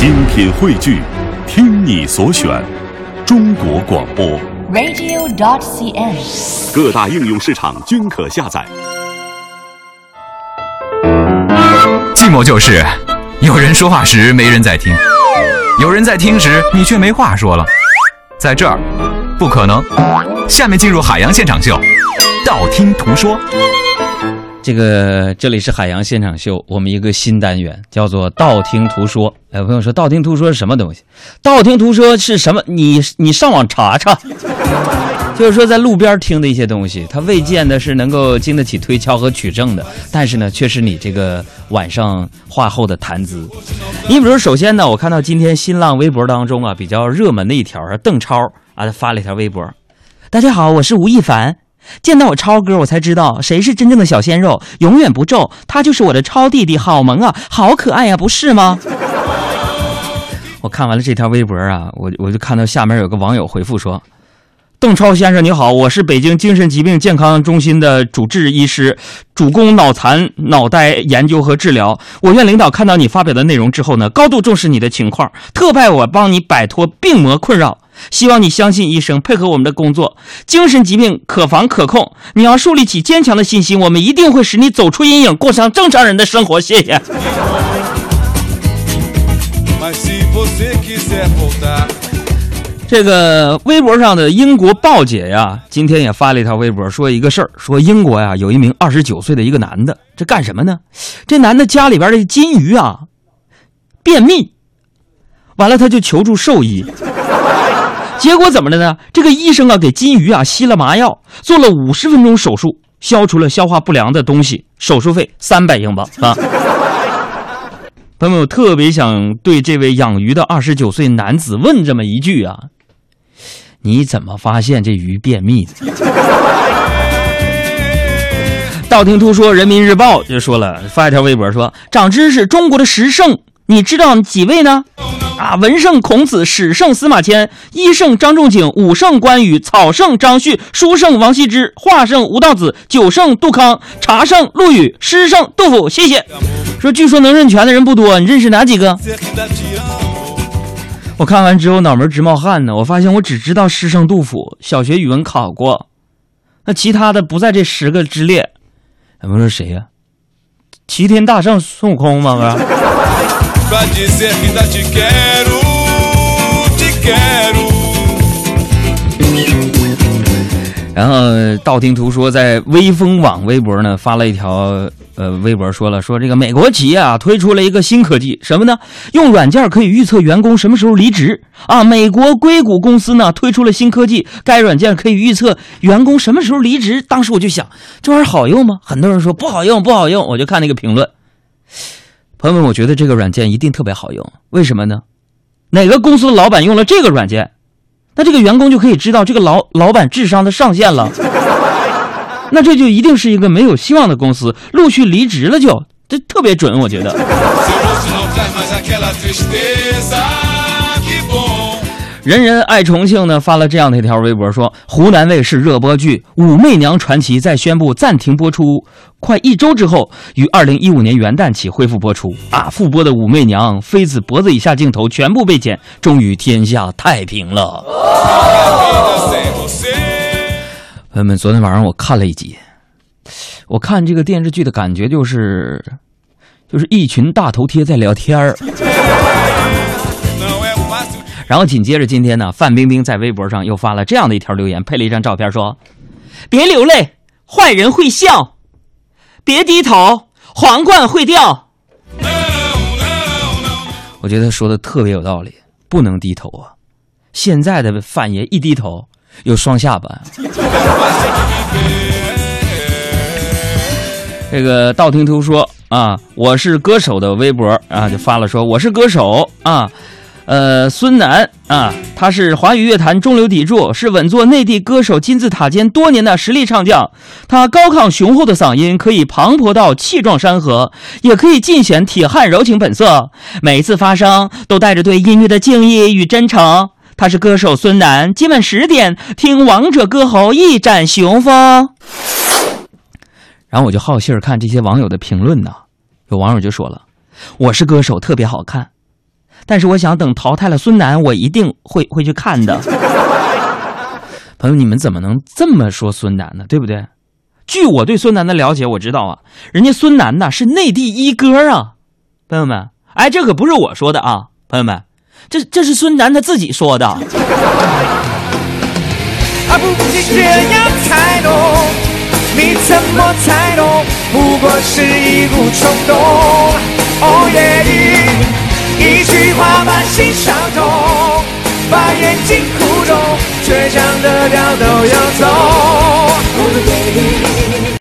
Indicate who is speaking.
Speaker 1: 精品汇聚，听你所选，中国广播。
Speaker 2: radio.dot.cn，。
Speaker 1: 各大应用市场均可下载。
Speaker 3: 寂寞就是有人说话时没人在听，有人在听时你却没话说了。在这儿，不可能。下面进入海洋现场秀，道听途说。
Speaker 4: 这个这里是海洋现场秀，我们一个新单元叫做“道听途说”。哎，朋友说“道听途说”是什么东西？“道听途说”是什么？你你上网查查，就是说在路边听的一些东西，它未见得是能够经得起推敲和取证的，但是呢，却是你这个晚上话后的谈资。你比如，首先呢，我看到今天新浪微博当中啊比较热门的一条，邓超啊他发了一条微博：“大家好，我是吴亦凡。”见到我超哥，我才知道谁是真正的小鲜肉，永远不皱。他就是我的超弟弟，好萌啊，好可爱呀、不是吗？我看完了这条微博啊，我我就看到下面有个网友回复说：“邓超先生你好，我是北京精神疾病健康中心的主治医师，主攻脑残脑呆研究和治疗。我院领导看到你发表的内容之后呢，高度重视你的情况，特派我帮你摆脱病魔困扰。”希望你相信医生，配合我们的工作。精神疾病可防可控，你要树立起坚强的信心，我们一定会使你走出阴影，过上正常人的生活。谢谢。这个微博上的英国报姐呀，今天也发了一条微博，说一个事儿，说英国呀有一名二十九岁的一个男的，这干什么呢？这男的家里边的金鱼啊便秘，完了他就求助兽医。结果怎么了呢？这个医生啊，给金鱼啊吸了麻药，做了五十分钟手术，消除了消化不良的东西，手术费三百英镑啊！朋友们，我特别想对这位养鱼的二十九岁男子问这么一句啊：你怎么发现这鱼便秘的？道听途说，人民日报就说了，发一条微博说：长知识，中国的十圣，你知道几位呢？啊，文圣孔子，史圣司马迁，医圣张仲景，武圣关羽，草圣张旭，书圣王羲之，画圣吴道子，酒圣杜康，茶圣陆羽，诗圣杜甫。谢谢。说据说能认全的人不多，你认识哪几个？我看完之后脑门直冒汗呢。我发现我只知道诗圣杜甫，小学语文考过，那其他的不在这十个之列。哎我说谁呀、齐天大圣孙悟空吗？不是。然后道听途说在微风网微博呢发了一条呃微博，说了说这个美国企业啊推出了一个新科技，什么呢？用软件可以预测员工什么时候离职啊！美国硅谷公司呢推出了新科技，该软件可以预测员工什么时候离职。当时我就想，这玩意儿好用吗？很多人说不好用，不好用。我就看那个评论，朋友们，我觉得这个软件一定特别好用，为什么呢？哪个公司的老板用了这个软件？那这个员工就可以知道这个老老板智商的上限了，那这就一定是一个没有希望的公司，陆续离职了就，这特别准，我觉得。人人爱重庆呢发了这样的一条微博说，湖南卫视热播剧《武媚娘传奇》在宣布暂停播出快一周之后，于二零一五年元旦起恢复播出。啊，复播的武媚娘妃子脖子以下镜头全部被剪，终于天下太平了。朋友们，昨天晚上我看了一集，我看这个电视剧的感觉就是，就是一群大头贴在聊天儿。然后紧接着今天呢，范冰冰在微博上又发了这样的一条留言，配了一张照片，说：“别流泪，坏人会笑；别低头，皇冠会掉。”我觉得说的特别有道理，不能低头啊！现在的范爷一低头有双下巴。这个道听途说啊，我是歌手的微博啊，就发了说我是歌手啊，呃，孙楠啊，他是华语乐坛中流砥柱，是稳坐内地歌手金字塔尖多年的实力唱将。他高亢雄厚的嗓音可以磅礴到气壮山河，也可以尽显铁汉柔情本色。每次发声都带着对音乐的敬意与真诚。他是歌手孙楠，今晚十点听王者歌喉一展雄风。然后我就好信儿看这些网友的评论呢，有网友就说了：“我是歌手，特别好看。”但是我想等淘汰了孙楠，我一定会会去看的。朋友，你们怎么能这么说孙楠呢？对不对？据我对孙楠的了解，我知道啊，人家孙楠呐是内地一哥啊，朋友们，哎，这可不是我说的啊，朋友们，这这是孙楠他自己说的。
Speaker 2: 啊，不是这样才懂，你怎么才懂？不过是一股冲动。哦耶，眼睛苦肿，倔强的掉头要走。